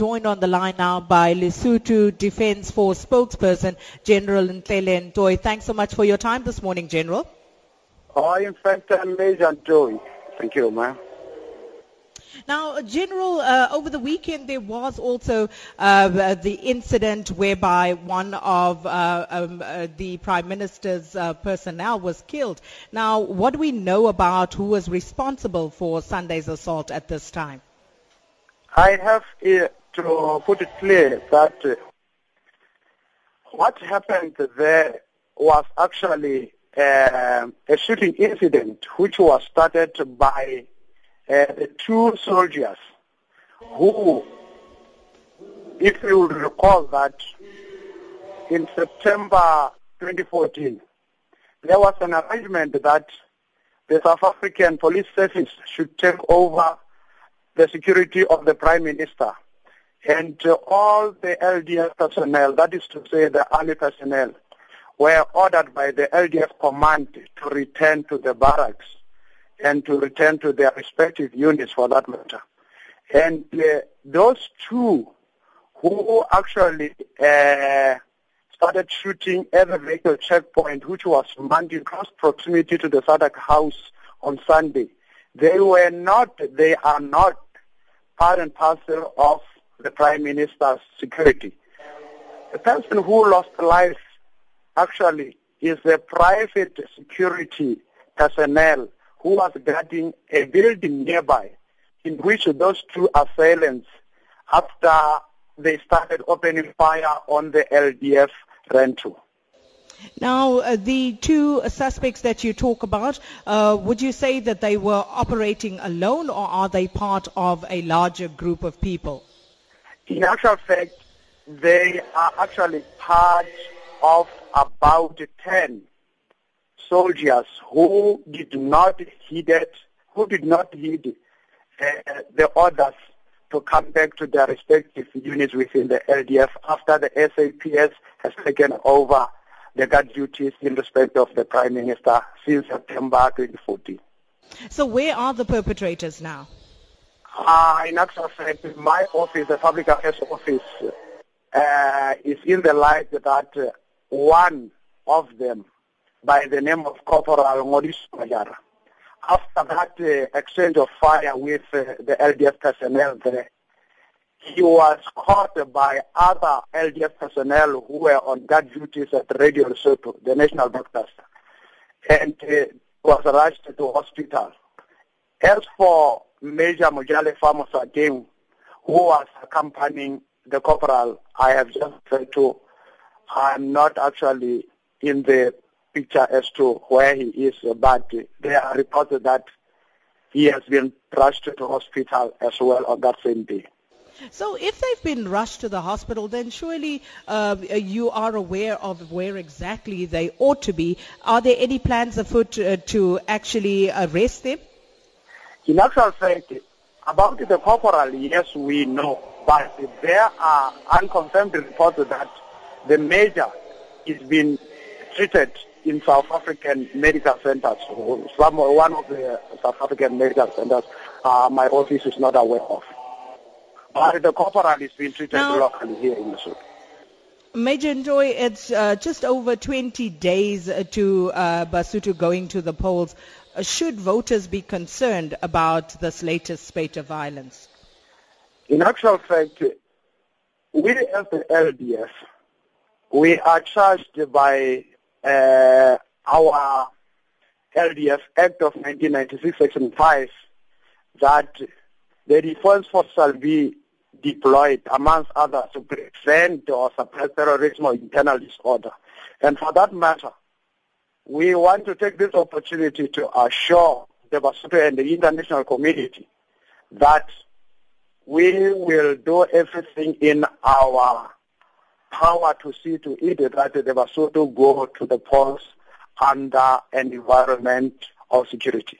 joined on the line now by Lesotho Defence Force spokesperson, General Ntlele Ntoi. Thanks so much for your time this morning, General. Oh, in fact, I'm Major Ntoi. Thank you, ma'am. Now, General, uh, over the weekend there was also uh, the incident whereby one of uh, um, uh, the Prime Minister's uh, personnel was killed. Now, what do we know about who was responsible for Sunday's assault at this time? I have to put it clear that uh, what happened there was actually a shooting incident which was started by uh, the two soldiers who, if you recall that in September 2014, there was an arrangement that the South African Police Service should take over the security of the Prime Minister. And uh, all the LDF personnel, that is to say the army personnel, were ordered by the LDF command to return to the barracks and to return to their respective units for that matter. And uh, those two who actually uh, started shooting at the vehicle checkpoint, which was manned in close proximity to the SADC house on Sunday, they were not, they are not part and parcel of the Prime Minister's security. The person who lost life actually is a private security personnel who was guarding a building nearby in which those two assailants, after they started opening fire on the LDF rental. Now, uh, the two suspects that you talk about, uh, would you say that they were operating alone or are they part of a larger group of people? In actual fact, they are actually part of about 10 soldiers who did not heed it, who did not heed uh, the orders to come back to their respective units within the LDF after the SAPS has taken over the guard duties in respect of the Prime Minister since September 2014. So where are the perpetrators now? Uh, in actual fact, my office, the Public Affairs Office, uh, is in the light that uh, one of them, by the name of Corporal Maurice Majara, after that uh, exchange of fire with uh, the LDF personnel there, he was caught by other LDF personnel who were on guard duties at Radio Lesotho, the national doctors, and uh, was rushed to hospital. As for Major Mojale Famosa who was accompanying the corporal I have just referred to, I'm not actually in the picture as to where he is, but there are reports that he has been rushed to hospital as well on that same day. So if they've been rushed to the hospital, then surely uh, you are aware of where exactly they ought to be. Are there any plans afoot uh, to actually arrest them? In actual fact, about the corporal, yes, we know. But there are unconfirmed reports that the major is being treated in South African medical centers. Some, one of the South African medical centers uh, my office is not aware of. But the corporal is being treated now, locally here in Lesotho. Major Ntoi, it's uh, just over 20 days to uh, Basotho going to the polls. Uh, should voters be concerned about this latest spate of violence? In actual fact, we as the LDF, we are charged by uh, our LDF Act of 1996, Section 5, that the defense force shall be deployed, amongst others, to prevent or suppress terrorism or internal disorder. And for that matter, we want to take this opportunity to assure the Basotho and the international community that we will do everything in our power to see to it that the Basotho go to the polls under an environment of security.